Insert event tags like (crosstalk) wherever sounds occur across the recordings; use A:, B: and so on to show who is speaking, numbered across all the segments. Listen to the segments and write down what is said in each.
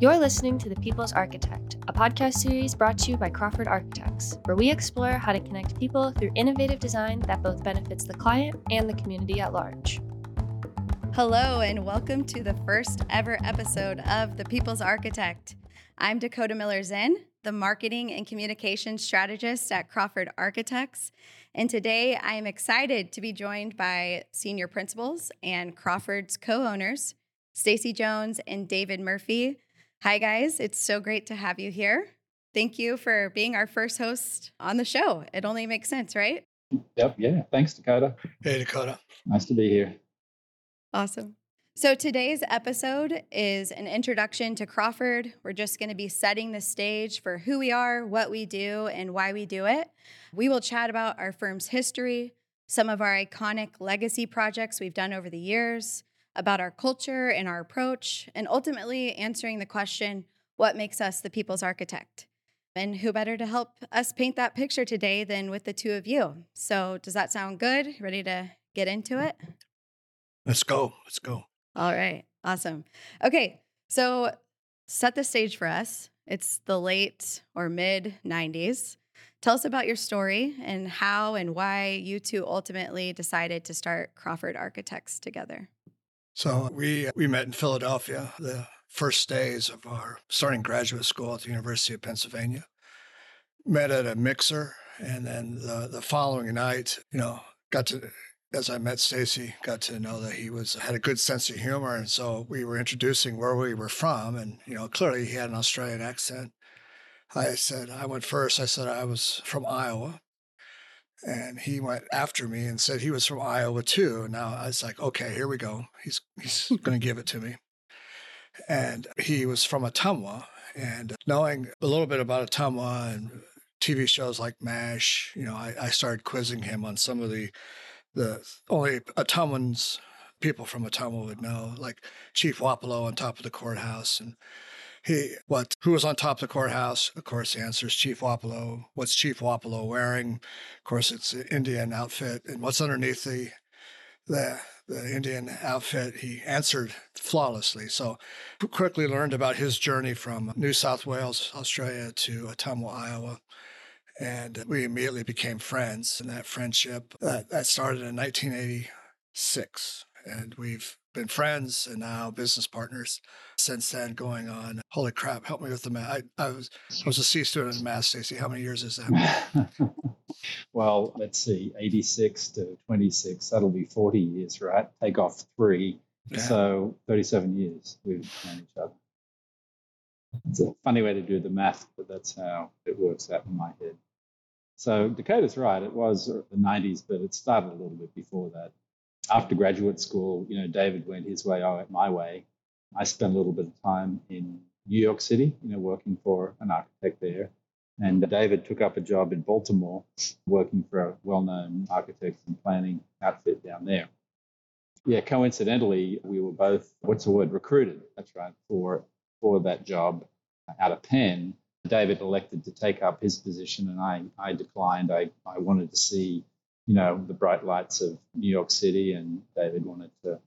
A: You're listening to The People's Architect, a podcast series brought to you by Crawford Architects, where we explore how to connect people through innovative design that both benefits the client and the community at large.
B: Hello, and welcome to the first ever episode of The People's Architect. I'm Dakota Miller Zinn, the marketing and communications strategist at Crawford Architects. And today I am excited to be joined by senior principals and Crawford's co owners, Stacey Jones and David Murphy. Hi, guys. It's so great to have you here. Thank you for being our first host on the show. It only makes sense, right?
C: Yep. Yeah. Thanks, Dakota.
D: Hey, Dakota.
C: Nice to be here.
B: Awesome. So, today's episode is an introduction to Crawford. We're just going to be setting the stage for who we are, what we do, and why we do it. We will chat about our firm's history, some of our iconic legacy projects we've done over the years, about our culture and our approach, and ultimately answering the question what makes us the people's architect? And who better to help us paint that picture today than with the two of you? So, does that sound good? Ready to get into it?
D: Let's go. Let's go.
B: All right. Awesome. Okay. So, set the stage for us. It's the late or mid 90s. Tell us about your story and how and why you two ultimately decided to start Crawford Architects together.
D: So we we met in Philadelphia the first days of our starting graduate school at the University of Pennsylvania. Met at a mixer, and then the the following night, you know, got to as I met Stacey, got to know that he was had a good sense of humor, and so we were introducing where we were from, and you know, clearly he had an Australian accent. I said I went first. I said I was from Iowa, and he went after me and said he was from Iowa too. And now I was like, okay, here we go. He's he's hmm. going to give it to me. And he was from Ottumwa, and knowing a little bit about Ottumwa and TV shows like MASH, you know, I, I started quizzing him on some of the the only Ottumwans people from Ottumwa would know, like Chief Wapello on top of the courthouse and he what who was on top of the courthouse? Of course, the answer is Chief Wapello. What's Chief Wapello wearing? Of course, it's an Indian outfit. And what's underneath the the the Indian outfit? He answered flawlessly. So quickly learned about his journey from New South Wales, Australia, to Ottumwa, Iowa. And we immediately became friends. And that friendship that, that started in 1986. And we've been friends and now business partners since then going on. Holy crap, help me with the math. I, I, was, I was a C student in math, Stacey. How many years is that? (laughs)
C: well, let's see, 86 to 26, that'll be 40 years, right? Take off three. Yeah. So 37 years we've known each other. It's a funny way to do the math, but that's how it works out in my head. So Dakota's right. It was the 90s, but it started a little bit before that after graduate school, you know, David went his way, I went my way. I spent a little bit of time in New York City, you know, working for an architect there. And David took up a job in Baltimore, working for a well known architects and planning outfit down there. Yeah, coincidentally, we were both, what's the word, recruited, that's right, for, for that job out of Penn. David elected to take up his position, and I, I declined. I, I wanted to see you know, the bright lights of New York City, and David wanted to,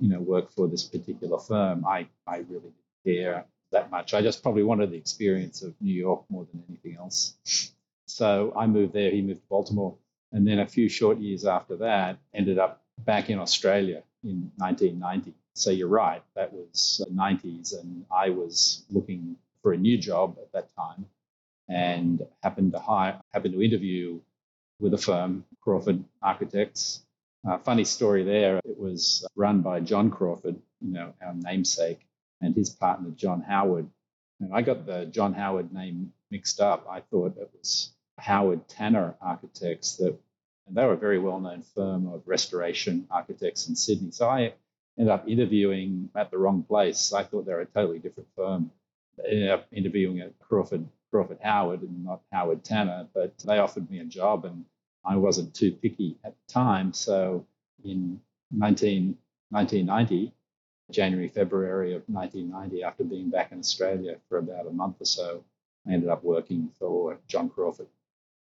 C: you know, work for this particular firm. I, I really didn't care that much. I just probably wanted the experience of New York more than anything else. So I moved there. He moved to Baltimore, and then a few short years after that, ended up back in Australia in 1990. So you're right, that was the 90s, and I was looking for a new job at that time, and happened to hire, happened to interview with a firm, Crawford Architects. Uh, funny story there. It was run by John Crawford, you know, our namesake, and his partner John Howard. And I got the John Howard name mixed up. I thought it was Howard Tanner Architects that, and they were a very well-known firm of restoration architects in Sydney. So I ended up interviewing at the wrong place. I thought they were a totally different firm. I ended up interviewing at Crawford Crawford Howard and not Howard Tanner, but they offered me a job and I wasn't too picky at the time. So in 19, 1990, January, February of 1990, after being back in Australia for about a month or so, I ended up working for John Crawford.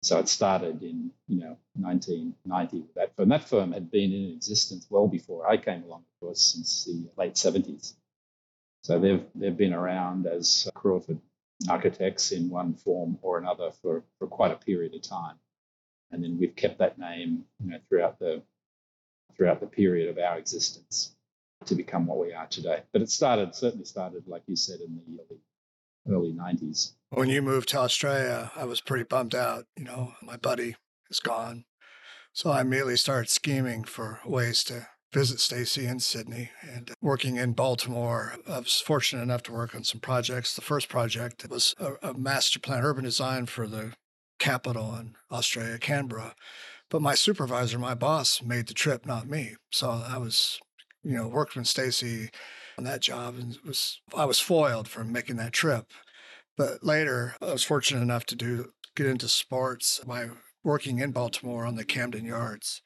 C: So it started in, you know, 1990 with that firm. That firm had been in existence well before I came along, of course, since the late 70s. So they've they've been around as Crawford architects in one form or another for, for quite a period of time. And then we've kept that name, you know, throughout the throughout the period of our existence to become what we are today. But it started certainly started, like you said, in the early early 90s.
D: When you moved to Australia, I was pretty bummed out. You know, my buddy is gone. So I immediately started scheming for ways to visit Stacey in Sydney and working in Baltimore. I was fortunate enough to work on some projects. The first project was a, a master plan urban design for the capital in Australia, Canberra. But my supervisor, my boss, made the trip, not me. So I was, you know, worked with Stacey on that job and was I was foiled from making that trip. But later, I was fortunate enough to do get into sports by working in Baltimore on the Camden Yards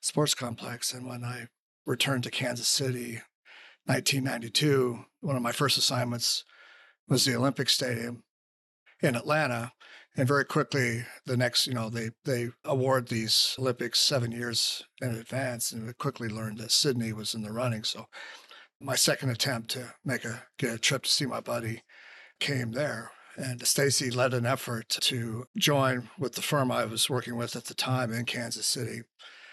D: sports complex. And when I returned to Kansas City, 1992, one of my first assignments was the Olympic Stadium in Atlanta. And very quickly, the next, you know, they they award these Olympics seven years in advance, and we quickly learned that Sydney was in the running. So, my second attempt to make a get a trip to see my buddy came there, and Stacey led an effort to join with the firm I was working with at the time in Kansas City,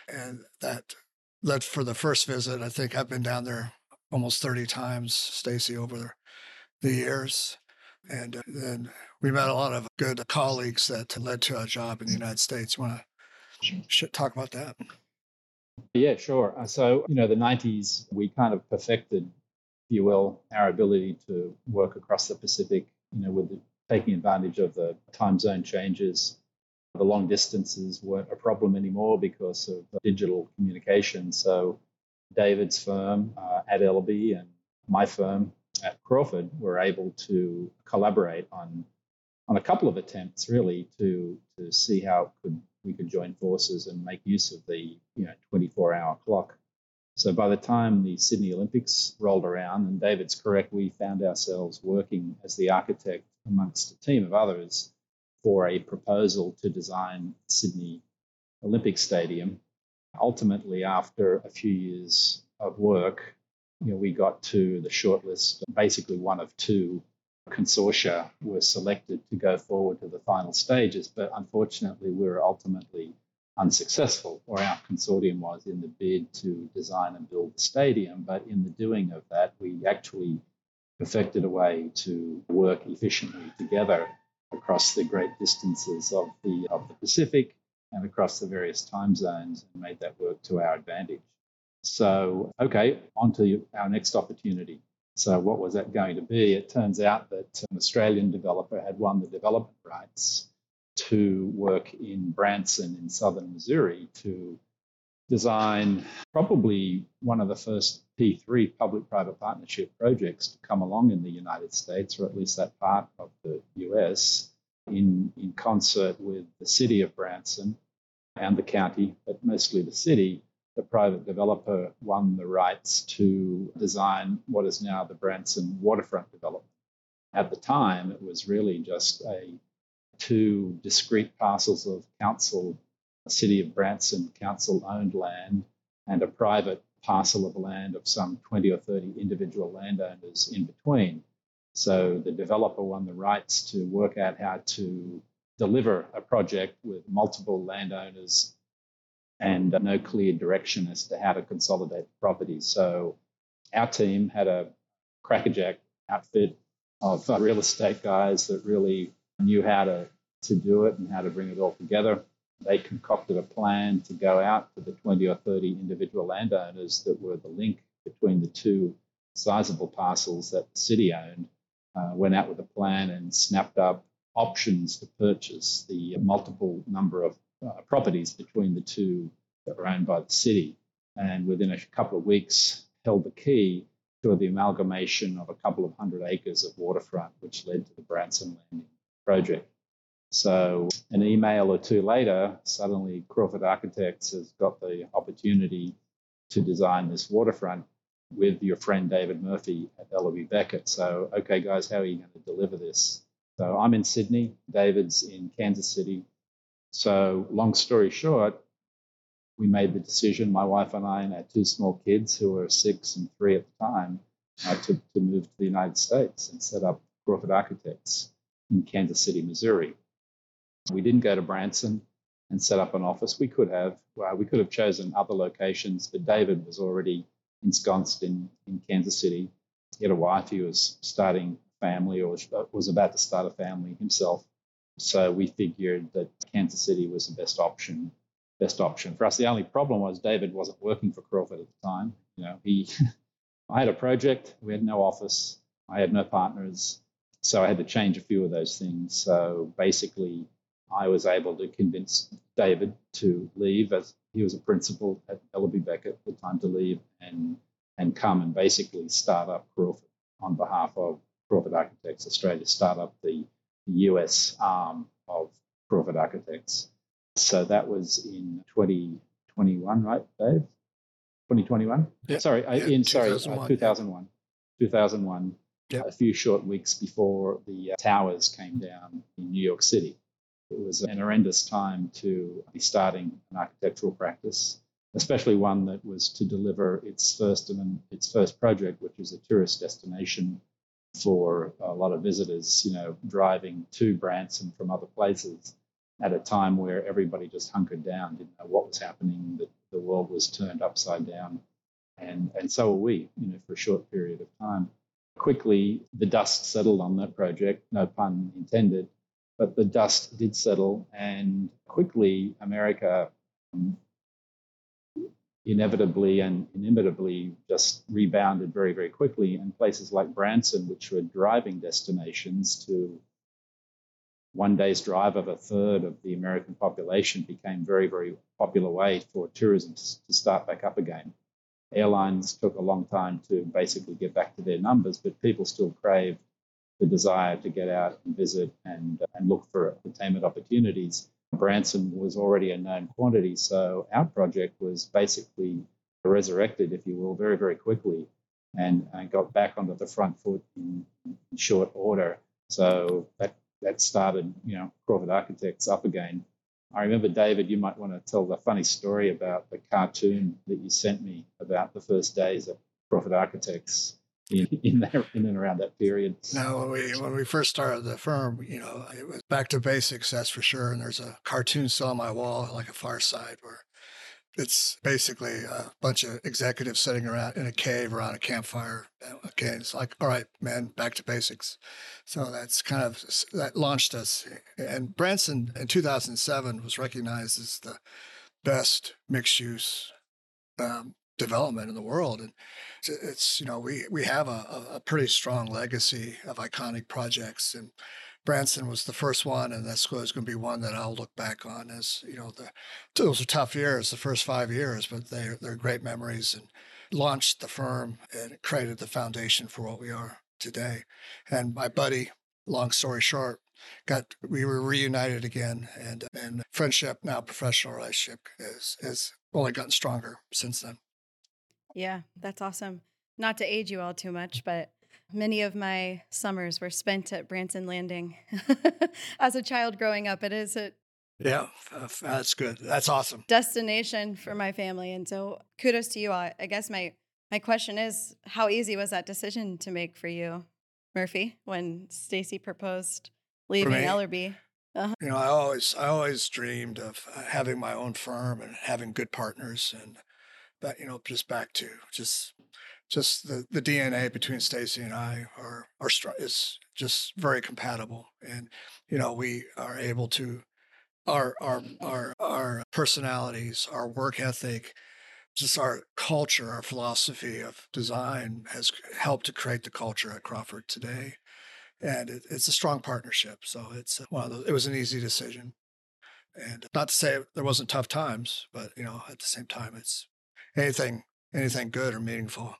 D: and that led for the first visit. I think I've been down there almost 30 times, Stacey, over the years. And uh, then we met a lot of good colleagues that led to a job in the United States. Want to talk about that?
C: Yeah, sure. Uh, so, you know, the 90s, we kind of perfected, if you will, our ability to work across the Pacific, you know, with the, taking advantage of the time zone changes the long distances weren't a problem anymore because of digital communication. So David's firm uh, at Ellerbe and my firm at Crawford were able to collaborate on on a couple of attempts really to to see how could we could join forces and make use of the you know 24 hour clock. So by the time the Sydney Olympics rolled around, and David's correct, we found ourselves working as the architect amongst a team of others for a proposal to design Sydney Olympic Stadium. Ultimately, after a few years of work, you know, we got to the shortlist. Basically, one of two consortia were selected to go forward to the final stages, but unfortunately, we were ultimately unsuccessful, or our consortium was in the bid to design and build the stadium. But in the doing of that, we actually perfected a way to work efficiently together across the great distances of the of the Pacific and across the various time zones and made that work to our advantage. So, okay, on to our next opportunity. So, what was that going to be? It turns out that an Australian developer had won the development rights to work in Branson in southern Missouri to design probably one of the first P3 public private partnership projects to come along in the United States, or at least that part of the US, in, in concert with the city of Branson and the county, but mostly the city. The private developer won the rights to design what is now the Branson waterfront development. At the time, it was really just a two discrete parcels of council city of Branson council owned land and a private parcel of land of some 20 or 30 individual landowners in between. So the developer won the rights to work out how to deliver a project with multiple landowners and no clear direction as to how to consolidate the property. So our team had a crackerjack outfit of real estate guys that really knew how to, to do it and how to bring it all together they concocted a plan to go out to the 20 or 30 individual landowners that were the link between the two sizable parcels that the city owned, uh, went out with a plan and snapped up options to purchase the multiple number of uh, properties between the two that were owned by the city. And within a couple of weeks, held the key to the amalgamation of a couple of hundred acres of waterfront, which led to the Branson Landing project. So, an email or two later, suddenly Crawford Architects has got the opportunity to design this waterfront with your friend David Murphy at Ellerbe Becket. So, okay, guys, how are you going to deliver this? So, I'm in Sydney, David's in Kansas City. So, long story short, we made the decision, my wife and I, and our two small kids who were six and three at the time, uh, to, to move to the United States and set up Crawford Architects in Kansas City, Missouri. We didn't go to Branson and set up an office. We could have. Well, we could have chosen other locations, but David was already ensconced in, in Kansas City. He had a wife. He was starting family or was about to start a family himself. So we figured that Kansas City was the best option. Best option for us. The only problem was David wasn't working for Crawford at the time. You know, he, (laughs) I had a project. We had no office. I had no partners. So I had to change a few of those things. So basically, I was able to convince David to leave as he was a principal at Ellerbe Becket at the time to leave and and come and basically start up Crawford on behalf of Crawford Architects Australia, start up the, the US arm of Crawford Architects. So that was in 2021, right, Dave? 2021?
D: Yeah.
C: Sorry,
D: Yeah,
C: in sorry,
D: 2001,
C: uh,
D: yeah.
C: 2001. 2001.
D: Yeah.
C: A few short weeks before the uh, towers came down in New York City. It was an horrendous time to be starting an architectural practice, especially one that was to deliver its first and its first project, which was a tourist destination for a lot of visitors, you know, driving to Branson from other places at a time where everybody just hunkered down, didn't know what was happening, that the world was turned upside down. And, and so were we, you know, for a short period of time. Quickly, the dust settled on that project, no pun intended, but the dust did settle, and quickly, America inevitably and inimitably just rebounded very, very quickly. And places like Branson, which were driving destinations to one day's drive of a third of the American population, became very, very popular way for tourism to start back up again. Airlines took a long time to basically get back to their numbers, but people still crave the desire to get out and visit and, and look for entertainment opportunities. Branson was already a known quantity, so our project was basically resurrected, if you will, very, very quickly and, and got back onto the front foot in, in short order. So that, that started, you know, Crawford Architects up again. I remember, David, you might want to tell the funny story about the cartoon that you sent me about the first days of Crawford Architects in, (laughs) in, there, in and around that period.
D: Now, when we when we first started the firm, you know, it was back to basics, that's for sure. And there's a cartoon still on my wall, like a Far Side, where it's basically a bunch of executives sitting around in a cave around a campfire. Okay, it's like, all right, man, back to basics. So that's kind of that launched us. And Branson in 2007 was recognized as the best mixed use um, development in the world. And it's, you know, we, we have a, a pretty strong legacy of iconic projects. And Branson was the first one, and that's going to be one that I'll look back on as, you know, the, those are tough years, the first five years, but they're, they're great memories and launched the firm and created the foundation for what we are today. And my buddy, long story short, got we were reunited again and and friendship now professional relationship is has only gotten stronger since then
B: Yeah, that's awesome. Not to age you all too much, but many of my summers were spent at Branson Landing. (laughs) As a child growing up, it is a
D: yeah that's good that's awesome
B: destination for my family, and so kudos to you. I, I guess my my question is, how easy was that decision to make for you, Murphy, when Stacey proposed leaving? Ellerbe?
D: you know i always i always dreamed of uh, having my own firm and having good partners and that you know just back to just just the, the dna between stacey and i are are is just very compatible and you know we are able to our our our our personalities our work ethic just our culture our philosophy of design has helped to create the culture at crawford today and it, it's a strong partnership. So it's one of those, it was an easy decision. And not to say there wasn't tough times, but you know, at the same time, it's anything, anything good or meaningful.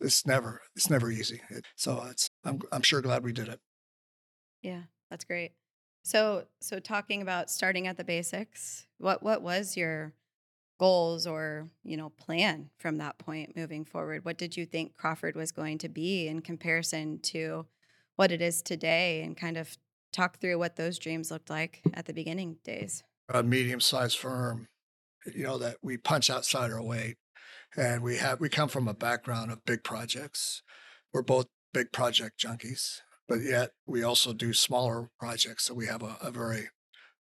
D: It's never, it's never easy. It, so it's, I'm, I'm sure glad we did it.
B: Yeah, that's great. So, so talking about starting at the basics, what what was your goals or you know plan from that point moving forward? What did you think Crawford was going to be in comparison to what it is today, and kind of talk through what those dreams looked like at the beginning days?
D: A medium sized firm, you know, that we punch outside our weight. And we have, we come from a background of big projects. we're both big project junkies, but yet we also do smaller projects. So we have a, a very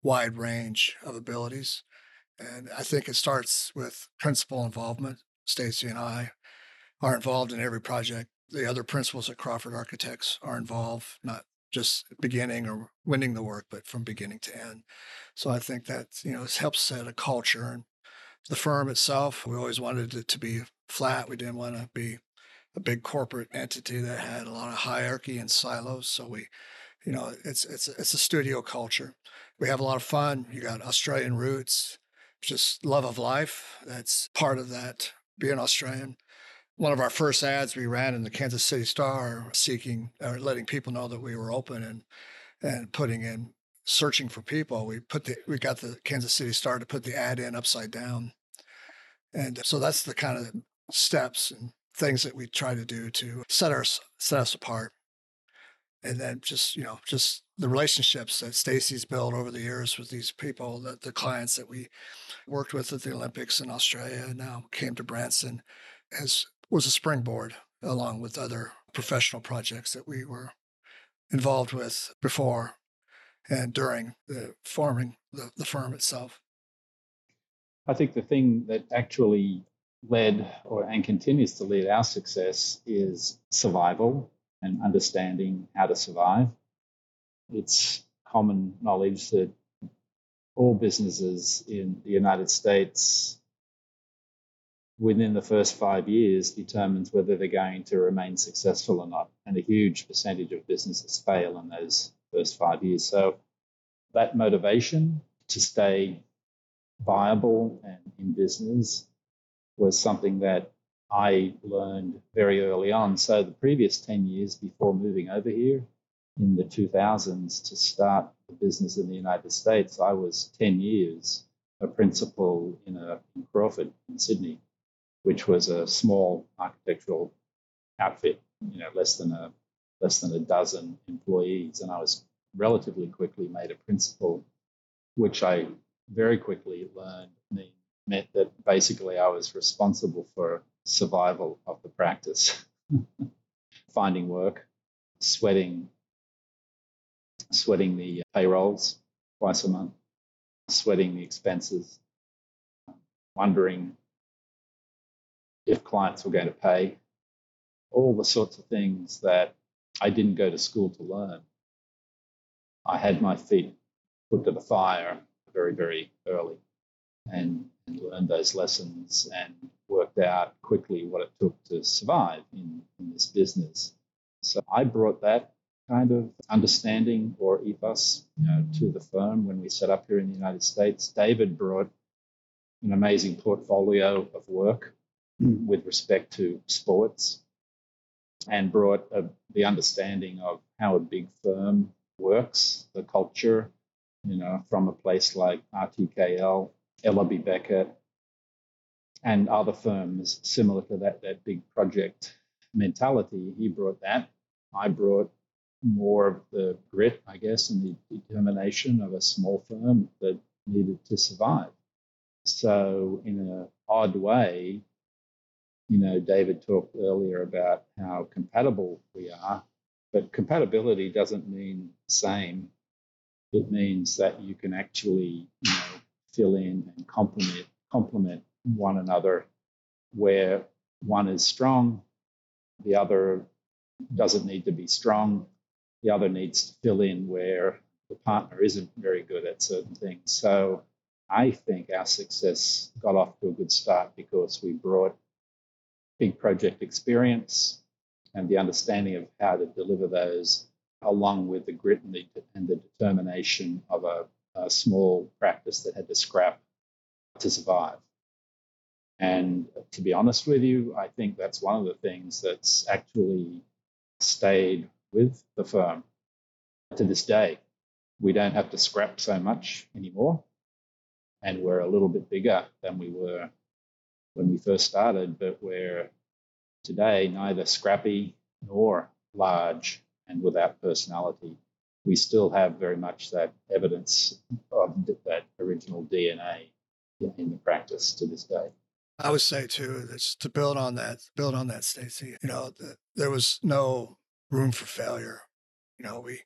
D: wide range of abilities. And I think it starts with principal involvement. Stacey and I are involved in every project. The other principals at Crawford Architects are involved, not just beginning or winning the work, but from beginning to end. So I think that you know helps set a culture. And the firm itself, we always wanted it to be flat. We didn't want to be a big corporate entity that had a lot of hierarchy and silos. So we, you know, it's it's it's a studio culture. We have a lot of fun. You got Australian roots, just love of life. That's part of that being Australian. One of our first ads we ran in the Kansas City Star, seeking or letting people know that we were open and and putting in searching for people. We put the we got the Kansas City Star to put the ad in upside down, and so that's the kind of steps and things that we try to do to set us set us apart. And then just you know just the relationships that Stacey's built over the years with these people, that the clients that we worked with at the Olympics in Australia and now came to Branson, as was a springboard along with other professional projects that we were involved with before and during the forming the, the firm itself.
C: I think the thing that actually led or and continues to lead our success is survival and understanding how to survive. It's common knowledge that all businesses in the United States within the first five years determines whether they're going to remain successful or not. And a huge percentage of businesses fail in those first five years. So that motivation to stay viable and in business was something that I learned very early on. So the previous 10 years before moving over here in the 2000s to start the business in the United States, I was 10 years a principal in a in Crawford in Sydney, which was a small architectural outfit, you know, less than a less than a dozen employees, and I was relatively quickly made a principal, which I very quickly learned meant that basically I was responsible for survival of the practice, (laughs) finding work, sweating, sweating the payrolls twice a month, sweating the expenses, wondering if clients were going to pay, all the sorts of things that I didn't go to school to learn. I had my feet put to the fire very, very early and, and learned those lessons and worked out quickly what it took to survive in, in this business. So I brought that kind of understanding or ethos you know, to the firm when we set up here in the United States. David brought an amazing portfolio of work mm. with respect to sports and brought a, the understanding of how a big firm works, the culture, you know, from a place like RTKL Ellerbe Becket, and other firms similar to that, that big project mentality. He brought that. I brought more of the grit, I guess, and the determination of a small firm that needed to survive. So, in an odd way, you know, David talked earlier about how compatible we are, but compatibility doesn't mean same. It means that you can actually, you know, fill in and complement complement one another where one is strong the other doesn't need to be strong the other needs to fill in where the partner isn't very good at certain things so i think our success got off to a good start because we brought big project experience and the understanding of how to deliver those along with the grit and the, and the determination of a a small practice that had to scrap to survive. And to be honest with you, I think that's one of the things that's actually stayed with the firm to this day. We don't have to scrap so much anymore. And we're a little bit bigger than we were when we first started, but we're today neither scrappy nor large and without personality we still have very much that evidence of that original DNA in the practice to this day.
D: I would say too, to build on that, build on that, Stacey. You know, the, there was no room for failure. You know, we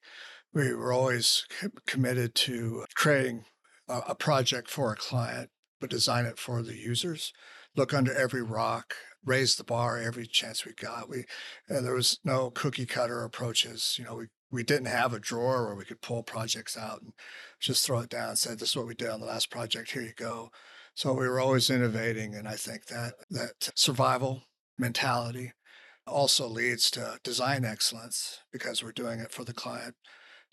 D: we were always committed to creating a, a project for a client, but design it for the users. Look under every rock, raise the bar every chance we got. We and there was no cookie cutter approaches. You know, we we didn't have a drawer where we could pull projects out and just throw it down and say, "This is what we did on the last project. Here you go." So we were always innovating, and I think that that survival mentality also leads to design excellence because we're doing it for the client,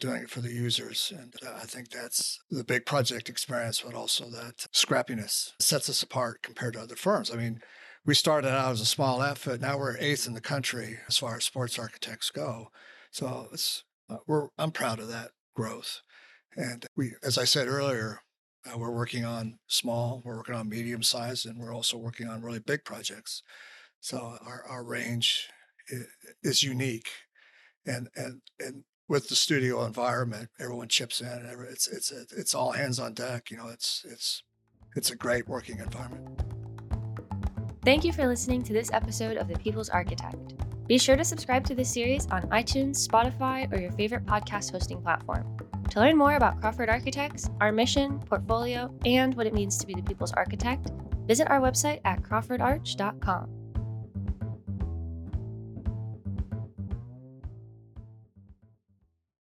D: doing it for the users. And uh, I think that's the big project experience, but also that scrappiness sets us apart compared to other firms. I mean, we started out as a small outfit. Now we're eighth in the country as far as sports architects go. So it's, uh, we're, I'm proud of that growth. And we, as I said earlier, uh, we're working on small, we're working on medium size, and we're also working on really big projects. So our, our range is, is unique, and and and with the studio environment, everyone chips in. And it's it's it's all hands on deck. You know, it's it's it's a great working environment.
A: Thank you for listening to this episode of The People's Architect. Be sure to subscribe to this series on iTunes, Spotify, or your favorite podcast hosting platform. To learn more about Crawford Architects, our mission, portfolio, and what it means to be the People's Architect, visit our website at crawfordarch.com.